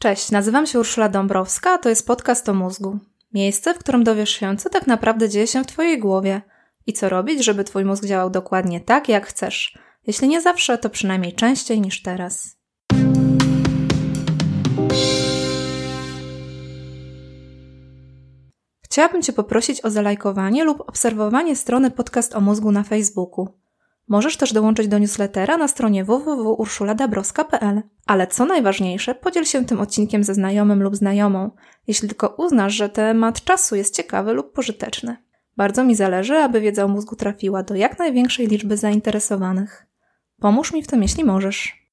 Cześć, nazywam się Urszula Dąbrowska, a to jest podcast o mózgu. Miejsce, w którym dowiesz się, co tak naprawdę dzieje się w Twojej głowie i co robić, żeby Twój mózg działał dokładnie tak, jak chcesz. Jeśli nie zawsze, to przynajmniej częściej niż teraz. Chciałabym Cię poprosić o zalajkowanie lub obserwowanie strony Podcast o mózgu na Facebooku. Możesz też dołączyć do newslettera na stronie www.urszuladabrowska.pl. Ale co najważniejsze, podziel się tym odcinkiem ze znajomym lub znajomą, jeśli tylko uznasz, że temat czasu jest ciekawy lub pożyteczny. Bardzo mi zależy, aby wiedza o mózgu trafiła do jak największej liczby zainteresowanych. Pomóż mi w tym, jeśli możesz.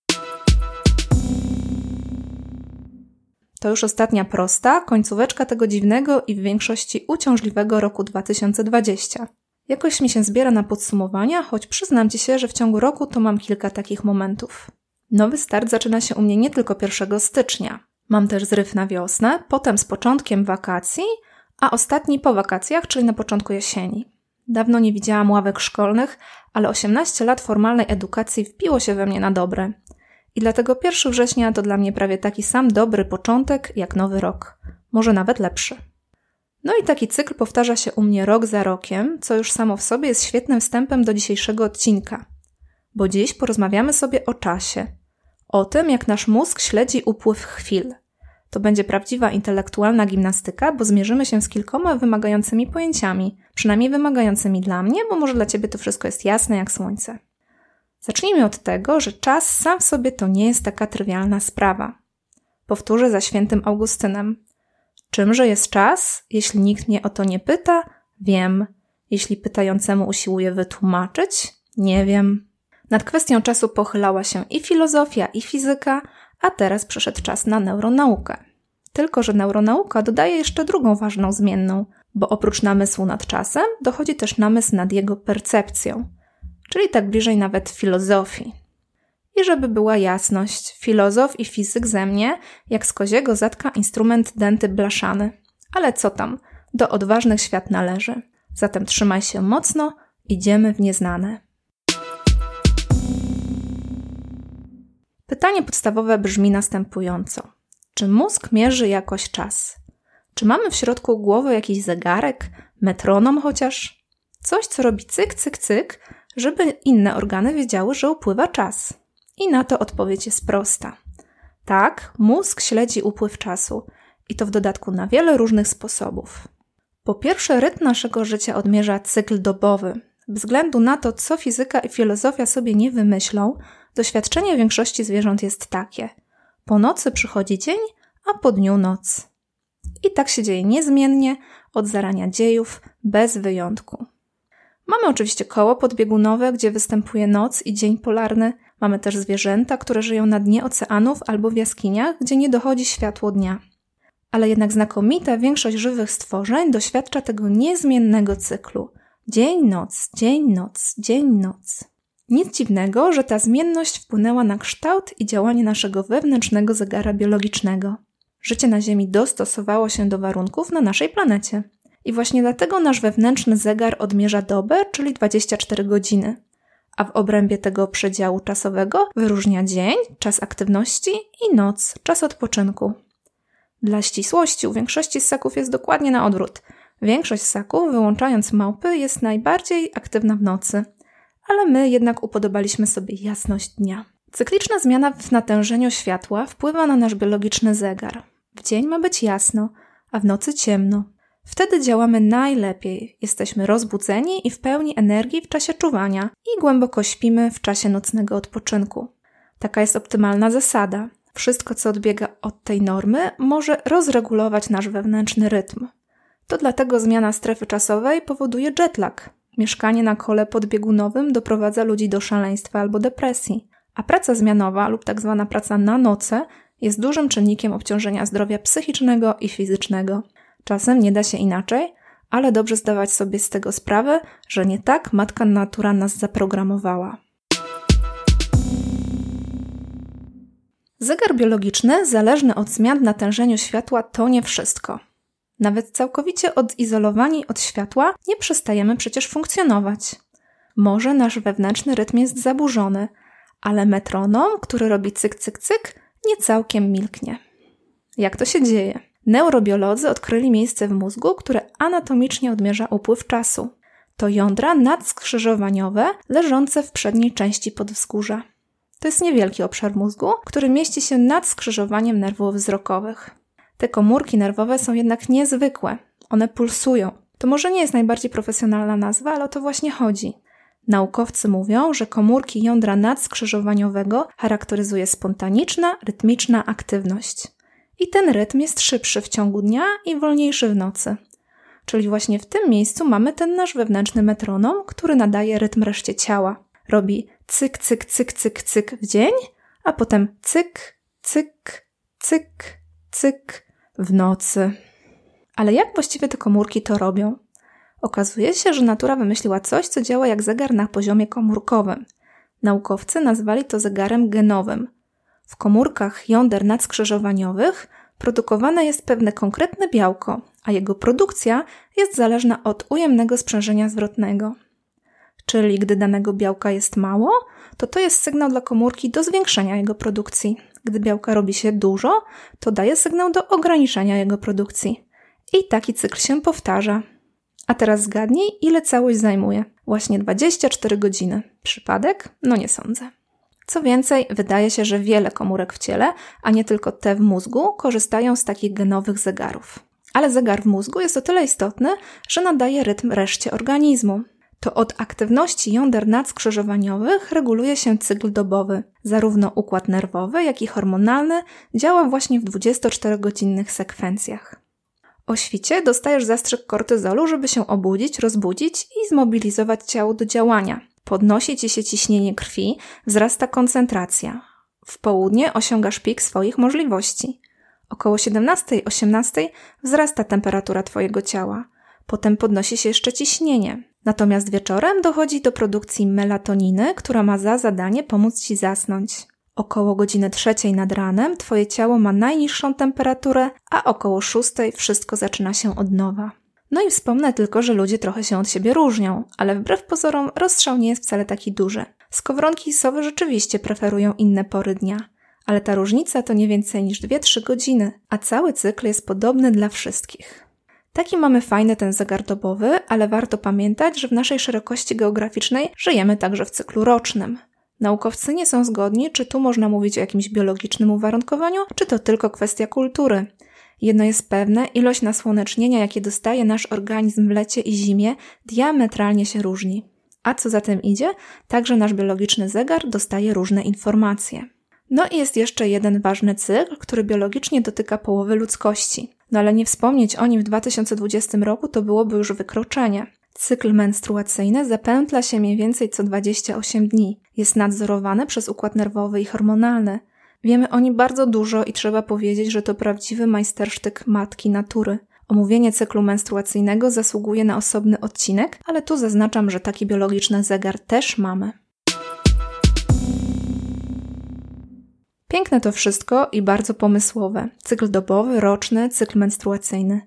To już ostatnia prosta, końcóweczka tego dziwnego i w większości uciążliwego roku 2020. Jakoś mi się zbiera na podsumowania, choć przyznam Ci się, że w ciągu roku to mam kilka takich momentów. Nowy start zaczyna się u mnie nie tylko 1 stycznia. Mam też zryw na wiosnę, potem z początkiem wakacji, a ostatni po wakacjach, czyli na początku jesieni. Dawno nie widziałam ławek szkolnych, ale 18 lat formalnej edukacji wpiło się we mnie na dobre. I dlatego 1 września to dla mnie prawie taki sam dobry początek jak nowy rok. Może nawet lepszy. No i taki cykl powtarza się u mnie rok za rokiem, co już samo w sobie jest świetnym wstępem do dzisiejszego odcinka. Bo dziś porozmawiamy sobie o czasie. O tym, jak nasz mózg śledzi upływ chwil. To będzie prawdziwa intelektualna gimnastyka, bo zmierzymy się z kilkoma wymagającymi pojęciami, przynajmniej wymagającymi dla mnie, bo może dla ciebie to wszystko jest jasne jak słońce. Zacznijmy od tego, że czas sam w sobie to nie jest taka trywialna sprawa. Powtórzę za świętym Augustynem. Czymże jest czas? Jeśli nikt mnie o to nie pyta, wiem. Jeśli pytającemu usiłuję wytłumaczyć, nie wiem. Nad kwestią czasu pochylała się i filozofia, i fizyka, a teraz przyszedł czas na neuronaukę. Tylko, że neuronauka dodaje jeszcze drugą ważną zmienną, bo oprócz namysłu nad czasem dochodzi też namysł nad jego percepcją, czyli tak bliżej nawet filozofii. I żeby była jasność, filozof i fizyk ze mnie, jak z koziego zatka instrument denty blaszany. Ale co tam, do odważnych świat należy. Zatem trzymaj się mocno, idziemy w nieznane. Pytanie podstawowe brzmi następująco. Czy mózg mierzy jakoś czas? Czy mamy w środku głowy jakiś zegarek, metronom chociaż? Coś, co robi cyk, cyk, cyk, żeby inne organy wiedziały, że upływa czas. I na to odpowiedź jest prosta. Tak, mózg śledzi upływ czasu i to w dodatku na wiele różnych sposobów. Po pierwsze, rytm naszego życia odmierza cykl dobowy. Względu na to, co fizyka i filozofia sobie nie wymyślą, doświadczenie większości zwierząt jest takie. Po nocy przychodzi dzień, a po dniu noc. I tak się dzieje niezmiennie, od zarania dziejów, bez wyjątku. Mamy oczywiście koło podbiegunowe, gdzie występuje noc i dzień polarny, Mamy też zwierzęta, które żyją na dnie oceanów albo w jaskiniach, gdzie nie dochodzi światło dnia. Ale jednak znakomita większość żywych stworzeń doświadcza tego niezmiennego cyklu. Dzień, noc, dzień, noc, dzień, noc. Nic dziwnego, że ta zmienność wpłynęła na kształt i działanie naszego wewnętrznego zegara biologicznego. Życie na Ziemi dostosowało się do warunków na naszej planecie. I właśnie dlatego nasz wewnętrzny zegar odmierza dobę, czyli 24 godziny a w obrębie tego przedziału czasowego wyróżnia dzień, czas aktywności i noc, czas odpoczynku. Dla ścisłości u większości ssaków jest dokładnie na odwrót. Większość ssaków, wyłączając małpy, jest najbardziej aktywna w nocy, ale my jednak upodobaliśmy sobie jasność dnia. Cykliczna zmiana w natężeniu światła wpływa na nasz biologiczny zegar. W dzień ma być jasno, a w nocy ciemno. Wtedy działamy najlepiej. Jesteśmy rozbudzeni i w pełni energii w czasie czuwania i głęboko śpimy w czasie nocnego odpoczynku. Taka jest optymalna zasada. Wszystko, co odbiega od tej normy, może rozregulować nasz wewnętrzny rytm. To dlatego zmiana strefy czasowej powoduje jetlag. Mieszkanie na kole podbiegunowym doprowadza ludzi do szaleństwa albo depresji, a praca zmianowa lub tak zwana praca na noce jest dużym czynnikiem obciążenia zdrowia psychicznego i fizycznego. Czasem nie da się inaczej, ale dobrze zdawać sobie z tego sprawę, że nie tak matka natura nas zaprogramowała. Zegar biologiczny, zależny od zmian w natężeniu światła, to nie wszystko. Nawet całkowicie odizolowani od światła, nie przestajemy przecież funkcjonować. Może nasz wewnętrzny rytm jest zaburzony, ale metronom, który robi cyk, cyk, cyk, nie całkiem milknie. Jak to się dzieje? Neurobiolodzy odkryli miejsce w mózgu, które anatomicznie odmierza upływ czasu. To jądra nadskrzyżowaniowe leżące w przedniej części podwzgórza. To jest niewielki obszar mózgu, który mieści się nad skrzyżowaniem nerwów wzrokowych. Te komórki nerwowe są jednak niezwykłe. One pulsują. To może nie jest najbardziej profesjonalna nazwa, ale o to właśnie chodzi. Naukowcy mówią, że komórki jądra nadskrzyżowaniowego charakteryzuje spontaniczna, rytmiczna aktywność. I ten rytm jest szybszy w ciągu dnia i wolniejszy w nocy. Czyli właśnie w tym miejscu mamy ten nasz wewnętrzny metronom, który nadaje rytm reszcie ciała. Robi cyk, cyk, cyk, cyk, cyk w dzień, a potem cyk, cyk, cyk, cyk w nocy. Ale jak właściwie te komórki to robią? Okazuje się, że natura wymyśliła coś, co działa jak zegar na poziomie komórkowym. Naukowcy nazwali to zegarem genowym. W komórkach jąder nadskrzyżowaniowych produkowane jest pewne konkretne białko, a jego produkcja jest zależna od ujemnego sprzężenia zwrotnego. Czyli gdy danego białka jest mało, to to jest sygnał dla komórki do zwiększenia jego produkcji. Gdy białka robi się dużo, to daje sygnał do ograniczenia jego produkcji. I taki cykl się powtarza. A teraz zgadnij, ile całość zajmuje. Właśnie 24 godziny. Przypadek? No nie sądzę. Co więcej, wydaje się, że wiele komórek w ciele, a nie tylko te w mózgu, korzystają z takich genowych zegarów. Ale zegar w mózgu jest o tyle istotny, że nadaje rytm reszcie organizmu. To od aktywności jąder nadskrzyżowaniowych reguluje się cykl dobowy. Zarówno układ nerwowy, jak i hormonalny działa właśnie w 24-godzinnych sekwencjach. O świcie dostajesz zastrzyk kortyzolu, żeby się obudzić, rozbudzić i zmobilizować ciało do działania. Podnosi ci się ciśnienie krwi, wzrasta koncentracja. W południe osiągasz pik swoich możliwości. Około 17-18 wzrasta temperatura Twojego ciała. Potem podnosi się jeszcze ciśnienie. Natomiast wieczorem dochodzi do produkcji melatoniny, która ma za zadanie pomóc Ci zasnąć. Około godziny trzeciej nad ranem Twoje ciało ma najniższą temperaturę, a około szóstej wszystko zaczyna się od nowa. No i wspomnę tylko, że ludzie trochę się od siebie różnią, ale wbrew pozorom rozstrzał nie jest wcale taki duży. Skowronki i sowy rzeczywiście preferują inne pory dnia, ale ta różnica to nie więcej niż 2-3 godziny, a cały cykl jest podobny dla wszystkich. Taki mamy fajny ten zegar dobowy, ale warto pamiętać, że w naszej szerokości geograficznej żyjemy także w cyklu rocznym. Naukowcy nie są zgodni, czy tu można mówić o jakimś biologicznym uwarunkowaniu, czy to tylko kwestia kultury. Jedno jest pewne, ilość nasłonecznienia, jakie dostaje nasz organizm w lecie i zimie, diametralnie się różni. A co za tym idzie, także nasz biologiczny zegar dostaje różne informacje. No i jest jeszcze jeden ważny cykl, który biologicznie dotyka połowy ludzkości. No ale nie wspomnieć o nim w 2020 roku to byłoby już wykroczenie. Cykl menstruacyjny zapętla się mniej więcej co 28 dni. Jest nadzorowany przez układ nerwowy i hormonalny. Wiemy o nim bardzo dużo i trzeba powiedzieć, że to prawdziwy majstersztyk matki natury. Omówienie cyklu menstruacyjnego zasługuje na osobny odcinek, ale tu zaznaczam, że taki biologiczny zegar też mamy. Piękne to wszystko i bardzo pomysłowe. Cykl dobowy, roczny, cykl menstruacyjny.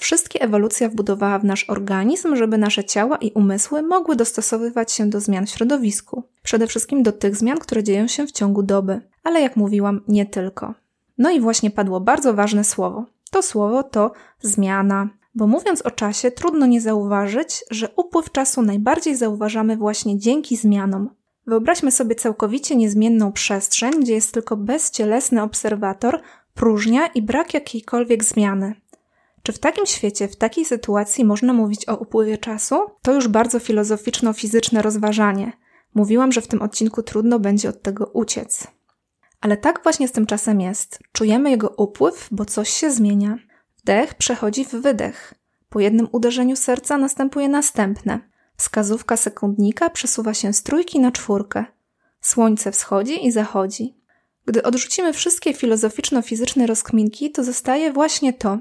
Wszystkie ewolucja wbudowała w nasz organizm, żeby nasze ciała i umysły mogły dostosowywać się do zmian w środowisku. Przede wszystkim do tych zmian, które dzieją się w ciągu doby. Ale jak mówiłam, nie tylko. No i właśnie padło bardzo ważne słowo. To słowo to zmiana. Bo mówiąc o czasie, trudno nie zauważyć, że upływ czasu najbardziej zauważamy właśnie dzięki zmianom. Wyobraźmy sobie całkowicie niezmienną przestrzeń, gdzie jest tylko bezcielesny obserwator, próżnia i brak jakiejkolwiek zmiany. Czy w takim świecie, w takiej sytuacji można mówić o upływie czasu? To już bardzo filozoficzno-fizyczne rozważanie. Mówiłam, że w tym odcinku trudno będzie od tego uciec. Ale tak właśnie z tym czasem jest. Czujemy jego upływ, bo coś się zmienia. Wdech przechodzi w wydech. Po jednym uderzeniu serca następuje następne. Wskazówka sekundnika przesuwa się z trójki na czwórkę. Słońce wschodzi i zachodzi. Gdy odrzucimy wszystkie filozoficzno-fizyczne rozkminki, to zostaje właśnie to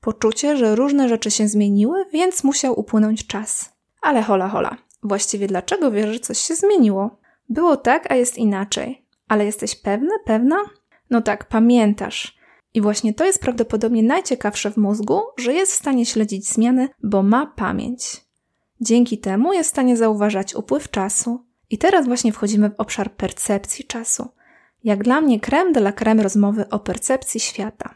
poczucie, że różne rzeczy się zmieniły, więc musiał upłynąć czas. Ale hola hola, właściwie dlaczego wiesz, że coś się zmieniło? Było tak, a jest inaczej. Ale jesteś pewny, pewna? No tak, pamiętasz. I właśnie to jest prawdopodobnie najciekawsze w mózgu, że jest w stanie śledzić zmiany, bo ma pamięć. Dzięki temu jest w stanie zauważać upływ czasu. I teraz właśnie wchodzimy w obszar percepcji czasu. Jak dla mnie creme de la creme rozmowy o percepcji świata.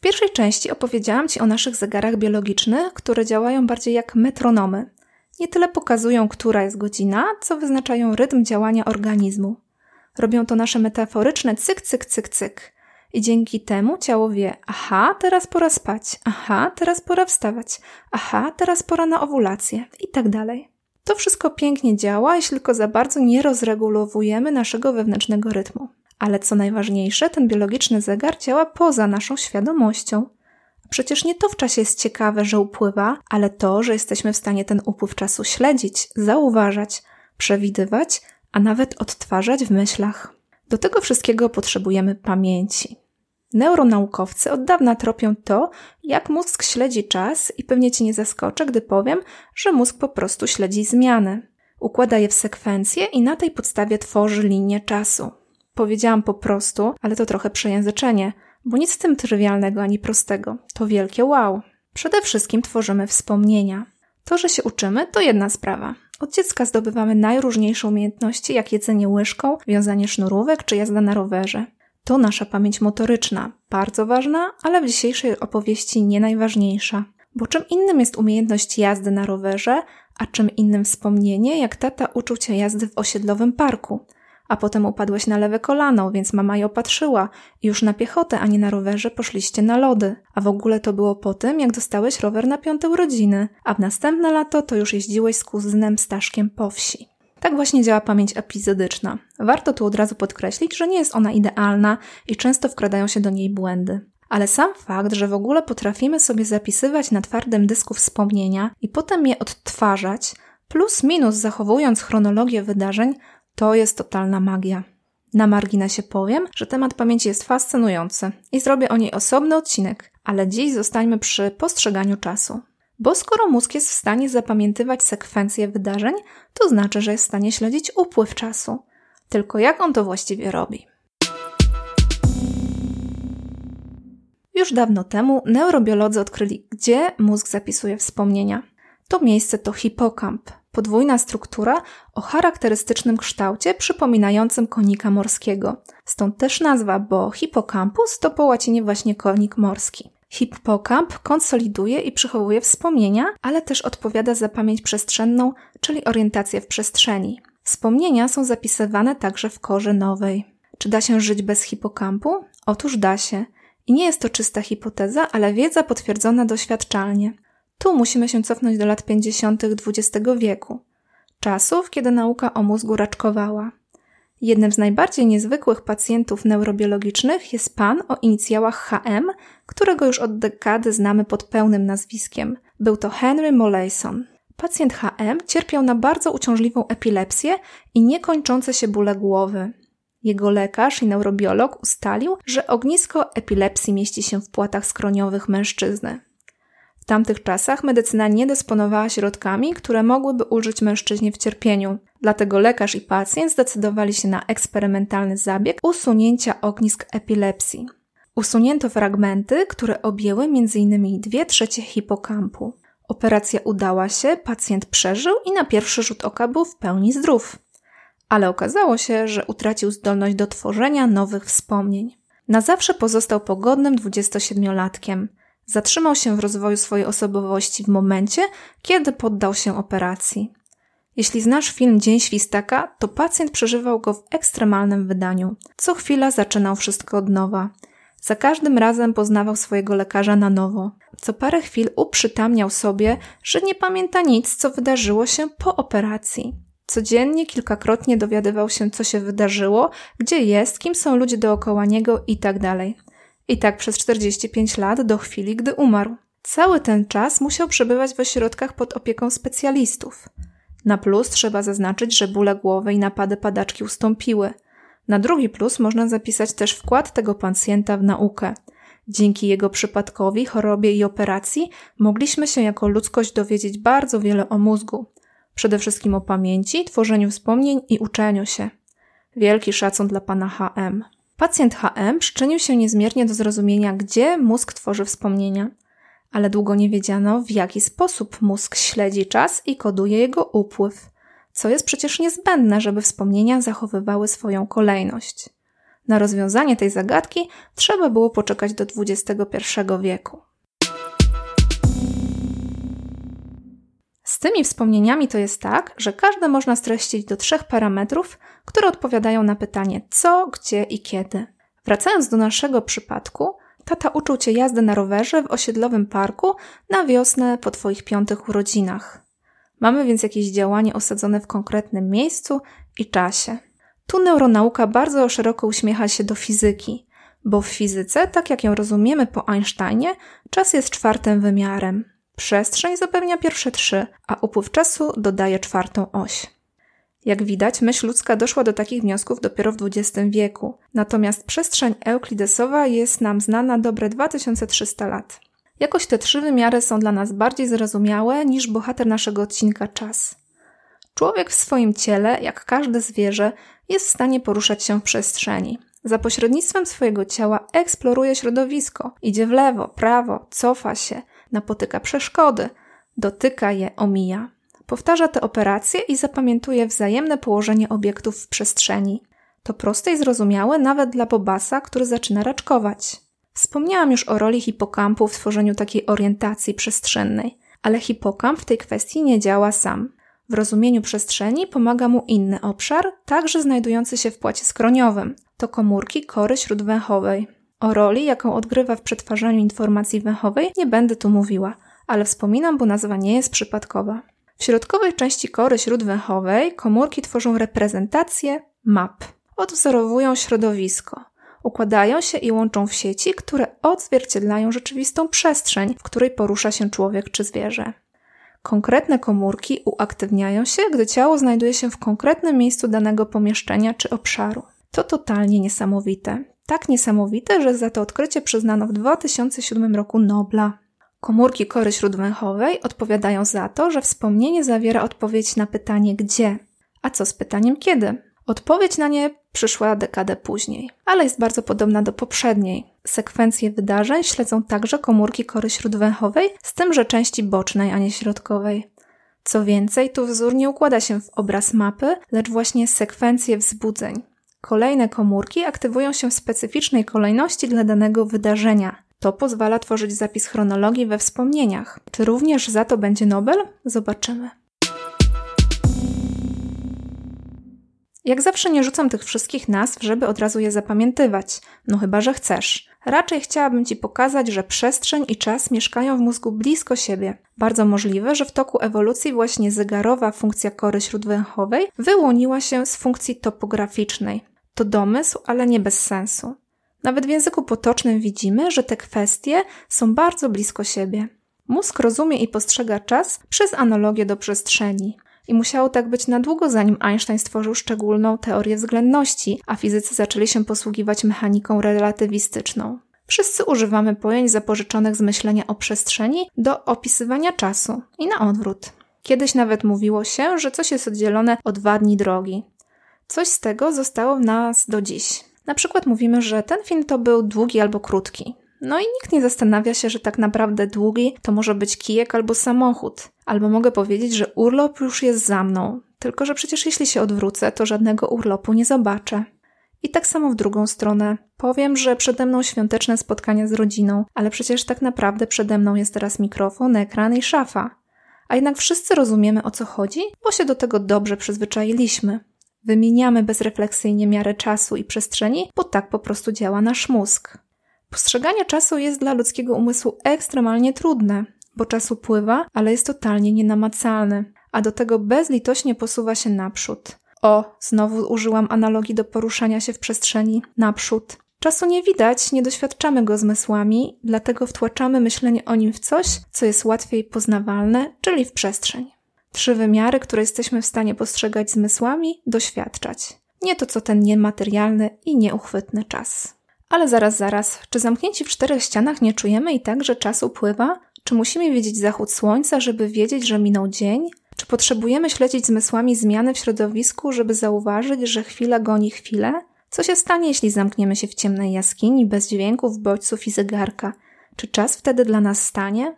W pierwszej części opowiedziałam Ci o naszych zegarach biologicznych, które działają bardziej jak metronomy. Nie tyle pokazują, która jest godzina, co wyznaczają rytm działania organizmu. Robią to nasze metaforyczne cyk, cyk, cyk, cyk. I dzięki temu ciało wie, aha, teraz pora spać, aha, teraz pora wstawać, aha, teraz pora na owulację i tak dalej. To wszystko pięknie działa, jeśli tylko za bardzo nie rozregulowujemy naszego wewnętrznego rytmu. Ale co najważniejsze, ten biologiczny zegar działa poza naszą świadomością. Przecież nie to w czasie jest ciekawe, że upływa, ale to, że jesteśmy w stanie ten upływ czasu śledzić, zauważać, przewidywać, a nawet odtwarzać w myślach. Do tego wszystkiego potrzebujemy pamięci. Neuronaukowcy od dawna tropią to, jak mózg śledzi czas i pewnie Cię nie zaskoczę, gdy powiem, że mózg po prostu śledzi zmiany. Układa je w sekwencje i na tej podstawie tworzy linię czasu. Powiedziałam po prostu, ale to trochę przejęzyczenie, bo nic w tym trywialnego ani prostego. To wielkie wow. Przede wszystkim tworzymy wspomnienia. To, że się uczymy, to jedna sprawa. Od dziecka zdobywamy najróżniejsze umiejętności, jak jedzenie łyżką, wiązanie sznurówek czy jazda na rowerze. To nasza pamięć motoryczna, bardzo ważna, ale w dzisiejszej opowieści nie najważniejsza. Bo czym innym jest umiejętność jazdy na rowerze, a czym innym wspomnienie, jak tata uczył cię jazdy w osiedlowym parku. A potem upadłeś na lewe kolano, więc mama je opatrzyła i już na piechotę, a nie na rowerze poszliście na lody. A w ogóle to było po tym, jak dostałeś rower na piąte urodziny, a w następne lato to już jeździłeś z kuzynem Staszkiem po wsi. Tak właśnie działa pamięć epizodyczna. Warto tu od razu podkreślić, że nie jest ona idealna i często wkradają się do niej błędy. Ale sam fakt, że w ogóle potrafimy sobie zapisywać na twardym dysku wspomnienia i potem je odtwarzać, plus minus zachowując chronologię wydarzeń, to jest totalna magia. Na marginesie powiem, że temat pamięci jest fascynujący i zrobię o niej osobny odcinek, ale dziś zostańmy przy postrzeganiu czasu. Bo skoro mózg jest w stanie zapamiętywać sekwencje wydarzeń, to znaczy, że jest w stanie śledzić upływ czasu. Tylko jak on to właściwie robi? Już dawno temu neurobiolodzy odkryli, gdzie mózg zapisuje wspomnienia. To miejsce to hipokamp, podwójna struktura o charakterystycznym kształcie przypominającym konika morskiego. Stąd też nazwa, bo hipokampus to po łacinie właśnie konik morski. Hippokamp konsoliduje i przechowuje wspomnienia, ale też odpowiada za pamięć przestrzenną, czyli orientację w przestrzeni. Wspomnienia są zapisywane także w korze nowej. Czy da się żyć bez hipokampu? Otóż da się. I nie jest to czysta hipoteza, ale wiedza potwierdzona doświadczalnie. Tu musimy się cofnąć do lat 50. XX wieku. Czasów, kiedy nauka o mózgu raczkowała. Jednym z najbardziej niezwykłych pacjentów neurobiologicznych jest pan o inicjałach HM, którego już od dekady znamy pod pełnym nazwiskiem. Był to Henry Molleyson. Pacjent HM cierpiał na bardzo uciążliwą epilepsję i niekończące się bóle głowy. Jego lekarz i neurobiolog ustalił, że ognisko epilepsji mieści się w płatach skroniowych mężczyzny. Tamtych czasach medycyna nie dysponowała środkami, które mogłyby ulżyć mężczyźnie w cierpieniu. Dlatego lekarz i pacjent zdecydowali się na eksperymentalny zabieg usunięcia ognisk epilepsji. Usunięto fragmenty, które objęły m.in. 2 trzecie hipokampu. Operacja udała się, pacjent przeżył i na pierwszy rzut oka był w pełni zdrów. Ale okazało się, że utracił zdolność do tworzenia nowych wspomnień. Na zawsze pozostał pogodnym 27-latkiem. Zatrzymał się w rozwoju swojej osobowości w momencie, kiedy poddał się operacji. Jeśli znasz film Dzień Świstaka, to pacjent przeżywał go w ekstremalnym wydaniu. Co chwila zaczynał wszystko od nowa. Za każdym razem poznawał swojego lekarza na nowo. Co parę chwil uprzytamniał sobie, że nie pamięta nic, co wydarzyło się po operacji. Codziennie kilkakrotnie dowiadywał się, co się wydarzyło, gdzie jest, kim są ludzie dookoła niego i tak. I tak przez 45 lat do chwili, gdy umarł. Cały ten czas musiał przebywać w ośrodkach pod opieką specjalistów. Na plus trzeba zaznaczyć, że bóle głowy i napady padaczki ustąpiły. Na drugi plus można zapisać też wkład tego pacjenta w naukę. Dzięki jego przypadkowi, chorobie i operacji mogliśmy się jako ludzkość dowiedzieć bardzo wiele o mózgu. Przede wszystkim o pamięci, tworzeniu wspomnień i uczeniu się. Wielki szacun dla pana HM. Pacjent HM przyczynił się niezmiernie do zrozumienia, gdzie mózg tworzy wspomnienia, ale długo nie wiedziano, w jaki sposób mózg śledzi czas i koduje jego upływ, co jest przecież niezbędne, żeby wspomnienia zachowywały swoją kolejność. Na rozwiązanie tej zagadki trzeba było poczekać do XXI wieku. Tymi wspomnieniami to jest tak, że każde można streścić do trzech parametrów, które odpowiadają na pytanie co, gdzie i kiedy. Wracając do naszego przypadku, tata uczył cię jazdy na rowerze w osiedlowym parku na wiosnę po twoich piątych urodzinach. Mamy więc jakieś działanie osadzone w konkretnym miejscu i czasie. Tu neuronauka bardzo szeroko uśmiecha się do fizyki, bo w fizyce, tak jak ją rozumiemy po Einsteinie, czas jest czwartym wymiarem. Przestrzeń zapewnia pierwsze trzy, a upływ czasu dodaje czwartą oś. Jak widać, myśl ludzka doszła do takich wniosków dopiero w XX wieku, natomiast przestrzeń euklidesowa jest nam znana dobre 2300 lat. Jakoś te trzy wymiary są dla nas bardziej zrozumiałe niż bohater naszego odcinka czas. Człowiek w swoim ciele, jak każde zwierzę, jest w stanie poruszać się w przestrzeni. Za pośrednictwem swojego ciała eksploruje środowisko, idzie w lewo, prawo, cofa się, napotyka przeszkody, dotyka je, omija. Powtarza te operacje i zapamiętuje wzajemne położenie obiektów w przestrzeni. To proste i zrozumiałe nawet dla Bobasa, który zaczyna raczkować. Wspomniałam już o roli hipokampu w tworzeniu takiej orientacji przestrzennej, ale hipokamp w tej kwestii nie działa sam. W rozumieniu przestrzeni pomaga mu inny obszar, także znajdujący się w płacie skroniowym. To komórki kory śródwęchowej. O roli, jaką odgrywa w przetwarzaniu informacji węchowej, nie będę tu mówiła, ale wspominam, bo nazwa nie jest przypadkowa. W środkowej części kory śródwęchowej komórki tworzą reprezentację map. Odwzorowują środowisko. Układają się i łączą w sieci, które odzwierciedlają rzeczywistą przestrzeń, w której porusza się człowiek czy zwierzę. Konkretne komórki uaktywniają się, gdy ciało znajduje się w konkretnym miejscu danego pomieszczenia czy obszaru. To totalnie niesamowite. Tak niesamowite, że za to odkrycie przyznano w 2007 roku Nobla. Komórki kory śródwęchowej odpowiadają za to, że wspomnienie zawiera odpowiedź na pytanie gdzie. A co z pytaniem kiedy? Odpowiedź na nie przyszła dekadę później, ale jest bardzo podobna do poprzedniej. Sekwencje wydarzeń śledzą także komórki kory śródwęchowej, z tym, że części bocznej, a nie środkowej. Co więcej, tu wzór nie układa się w obraz mapy, lecz właśnie sekwencje wzbudzeń. Kolejne komórki aktywują się w specyficznej kolejności dla danego wydarzenia. To pozwala tworzyć zapis chronologii we wspomnieniach. Czy również za to będzie Nobel? Zobaczymy. Jak zawsze nie rzucam tych wszystkich nazw, żeby od razu je zapamiętywać. No chyba, że chcesz. Raczej chciałabym Ci pokazać, że przestrzeń i czas mieszkają w mózgu blisko siebie. Bardzo możliwe, że w toku ewolucji właśnie zegarowa funkcja kory śródwęchowej wyłoniła się z funkcji topograficznej. To domysł, ale nie bez sensu. Nawet w języku potocznym widzimy, że te kwestie są bardzo blisko siebie. Mózg rozumie i postrzega czas przez analogię do przestrzeni. I musiało tak być na długo, zanim Einstein stworzył szczególną teorię względności, a fizycy zaczęli się posługiwać mechaniką relatywistyczną. Wszyscy używamy pojęć zapożyczonych z myślenia o przestrzeni do opisywania czasu i na odwrót. Kiedyś nawet mówiło się, że coś jest oddzielone o dwa dni drogi. Coś z tego zostało w nas do dziś. Na przykład mówimy, że ten film to był długi albo krótki. No i nikt nie zastanawia się, że tak naprawdę długi to może być kijek albo samochód. Albo mogę powiedzieć, że urlop już jest za mną. Tylko, że przecież jeśli się odwrócę, to żadnego urlopu nie zobaczę. I tak samo w drugą stronę. Powiem, że przede mną świąteczne spotkanie z rodziną, ale przecież tak naprawdę przede mną jest teraz mikrofon, ekran i szafa. A jednak wszyscy rozumiemy o co chodzi, bo się do tego dobrze przyzwyczailiśmy. Wymieniamy bezrefleksyjnie miarę czasu i przestrzeni, bo tak po prostu działa nasz mózg. Postrzeganie czasu jest dla ludzkiego umysłu ekstremalnie trudne, bo czas upływa, ale jest totalnie nienamacalny, a do tego bezlitośnie posuwa się naprzód. O, znowu użyłam analogii do poruszania się w przestrzeni naprzód. Czasu nie widać, nie doświadczamy go zmysłami, dlatego wtłaczamy myślenie o nim w coś, co jest łatwiej poznawalne, czyli w przestrzeń. Trzy wymiary, które jesteśmy w stanie postrzegać zmysłami, doświadczać. Nie to, co ten niematerialny i nieuchwytny czas. Ale zaraz, zaraz, czy zamknięci w czterech ścianach nie czujemy i tak, że czas upływa? Czy musimy wiedzieć zachód słońca, żeby wiedzieć, że minął dzień? Czy potrzebujemy śledzić zmysłami zmiany w środowisku, żeby zauważyć, że chwila goni chwilę? Co się stanie, jeśli zamkniemy się w ciemnej jaskini bez dźwięków, bodźców i zegarka? Czy czas wtedy dla nas stanie?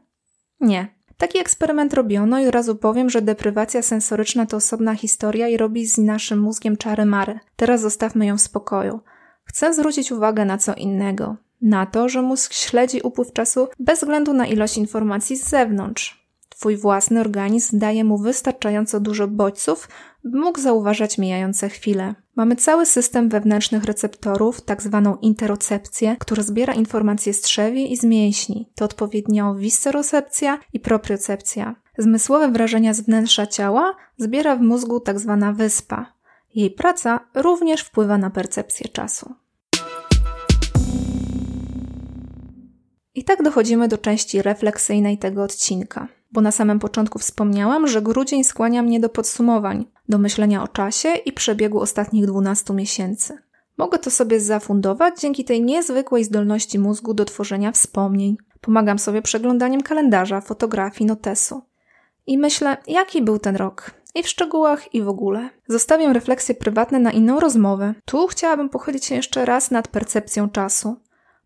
Nie. Taki eksperyment robiono i od razu powiem, że deprywacja sensoryczna to osobna historia i robi z naszym mózgiem czary mary. Teraz zostawmy ją w spokoju. Chcę zwrócić uwagę na co innego. Na to, że mózg śledzi upływ czasu bez względu na ilość informacji z zewnątrz. Własny organizm daje mu wystarczająco dużo bodźców, by mógł zauważać mijające chwile. Mamy cały system wewnętrznych receptorów, tak zwaną interocepcję, która zbiera informacje z trzewi i z mięśni. To odpowiednio viscerocepcja i propriocepcja. Zmysłowe wrażenia z wnętrza ciała zbiera w mózgu tak zwana wyspa. Jej praca również wpływa na percepcję czasu. I tak dochodzimy do części refleksyjnej tego odcinka, bo na samym początku wspomniałam, że grudzień skłania mnie do podsumowań, do myślenia o czasie i przebiegu ostatnich 12 miesięcy. Mogę to sobie zafundować dzięki tej niezwykłej zdolności mózgu do tworzenia wspomnień. Pomagam sobie przeglądaniem kalendarza, fotografii, notesu. I myślę, jaki był ten rok. I w szczegółach, i w ogóle. Zostawiam refleksje prywatne na inną rozmowę. Tu chciałabym pochylić się jeszcze raz nad percepcją czasu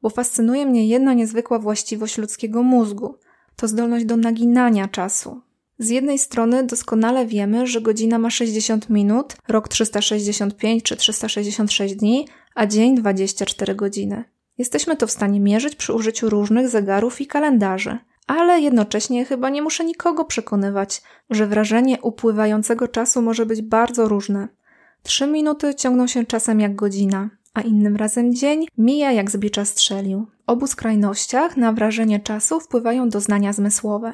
bo fascynuje mnie jedna niezwykła właściwość ludzkiego mózgu to zdolność do naginania czasu. Z jednej strony doskonale wiemy, że godzina ma 60 minut, rok 365 czy 366 dni, a dzień 24 godziny. Jesteśmy to w stanie mierzyć przy użyciu różnych zegarów i kalendarzy, ale jednocześnie chyba nie muszę nikogo przekonywać, że wrażenie upływającego czasu może być bardzo różne. Trzy minuty ciągną się czasem jak godzina, a innym razem dzień mija jak z bicza strzelił. W obu skrajnościach na wrażenie czasu wpływają doznania zmysłowe.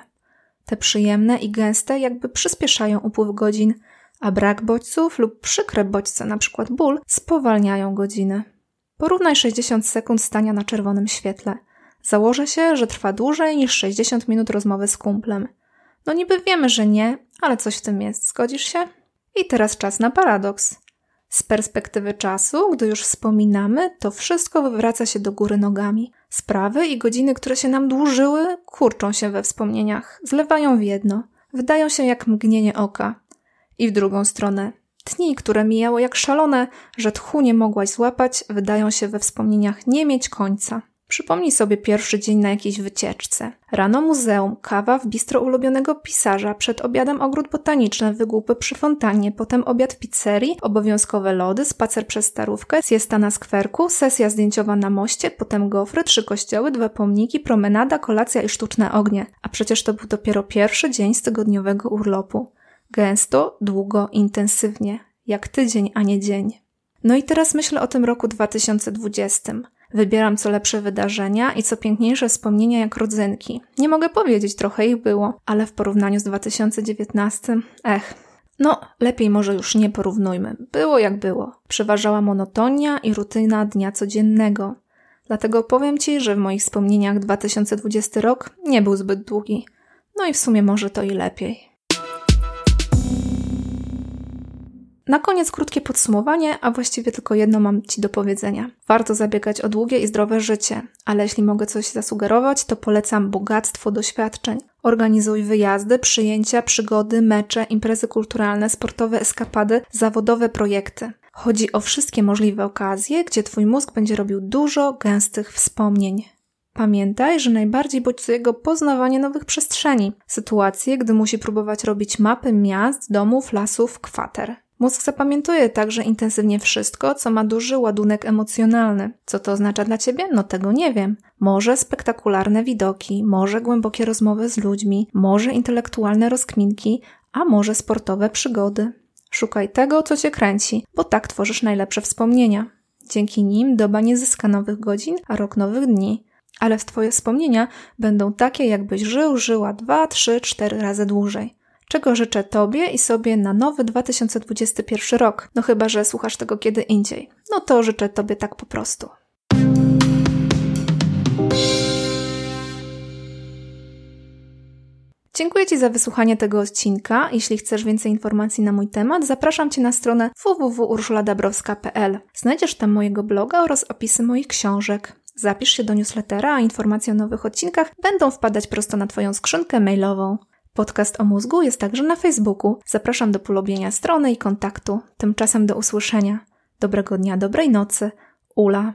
Te przyjemne i gęste jakby przyspieszają upływ godzin, a brak bodźców lub przykre bodźce, np. ból, spowalniają godziny. Porównaj 60 sekund stania na czerwonym świetle. Założę się, że trwa dłużej niż 60 minut rozmowy z kumplem. No niby wiemy, że nie, ale coś w tym jest. Zgodzisz się? I teraz czas na paradoks. Z perspektywy czasu, gdy już wspominamy, to wszystko wywraca się do góry nogami. Sprawy i godziny, które się nam dłużyły, kurczą się we wspomnieniach, zlewają w jedno, wydają się jak mgnienie oka. I w drugą stronę, dni, które mijały jak szalone, że tchu nie mogłaś złapać, wydają się we wspomnieniach nie mieć końca. Przypomnij sobie pierwszy dzień na jakiejś wycieczce. Rano muzeum, kawa w bistro ulubionego pisarza, przed obiadem ogród botaniczny, wygłupy przy fontannie, potem obiad w pizzerii, obowiązkowe lody, spacer przez starówkę, siesta na skwerku, sesja zdjęciowa na moście, potem gofry, trzy kościoły, dwa pomniki, promenada, kolacja i sztuczne ognie. A przecież to był dopiero pierwszy dzień z tygodniowego urlopu. Gęsto, długo, intensywnie. Jak tydzień, a nie dzień. No i teraz myślę o tym roku 2020. Wybieram co lepsze wydarzenia i co piękniejsze wspomnienia jak rodzynki. Nie mogę powiedzieć, trochę ich było, ale w porównaniu z 2019, ech, no, lepiej może już nie porównujmy. Było jak było. Przeważała monotonia i rutyna dnia codziennego. Dlatego powiem Ci, że w moich wspomnieniach 2020 rok nie był zbyt długi. No i w sumie może to i lepiej. Na koniec krótkie podsumowanie, a właściwie tylko jedno mam Ci do powiedzenia. Warto zabiegać o długie i zdrowe życie, ale jeśli mogę coś zasugerować, to polecam bogactwo doświadczeń. Organizuj wyjazdy, przyjęcia, przygody, mecze, imprezy kulturalne, sportowe eskapady, zawodowe projekty. Chodzi o wszystkie możliwe okazje, gdzie Twój mózg będzie robił dużo gęstych wspomnień. Pamiętaj, że najbardziej bodźcuje go poznawanie nowych przestrzeni, sytuacje, gdy musi próbować robić mapy miast, domów, lasów, kwater. Mózg zapamiętuje także intensywnie wszystko, co ma duży ładunek emocjonalny. Co to oznacza dla ciebie? No tego nie wiem. Może spektakularne widoki, może głębokie rozmowy z ludźmi, może intelektualne rozkminki, a może sportowe przygody. Szukaj tego, co cię kręci, bo tak tworzysz najlepsze wspomnienia. Dzięki nim doba nie zyska nowych godzin, a rok nowych dni. Ale twoje wspomnienia będą takie, jakbyś żył, żyła dwa, trzy, cztery razy dłużej czego życzę Tobie i sobie na nowy 2021 rok. No chyba, że słuchasz tego kiedy indziej. No to życzę Tobie tak po prostu. Dziękuję Ci za wysłuchanie tego odcinka. Jeśli chcesz więcej informacji na mój temat, zapraszam Cię na stronę www.urszuladabrowska.pl. Znajdziesz tam mojego bloga oraz opisy moich książek. Zapisz się do newslettera, a informacje o nowych odcinkach będą wpadać prosto na Twoją skrzynkę mailową. Podcast o mózgu jest także na Facebooku. Zapraszam do polubienia strony i kontaktu. Tymczasem do usłyszenia. Dobrego dnia, dobrej nocy. Ula.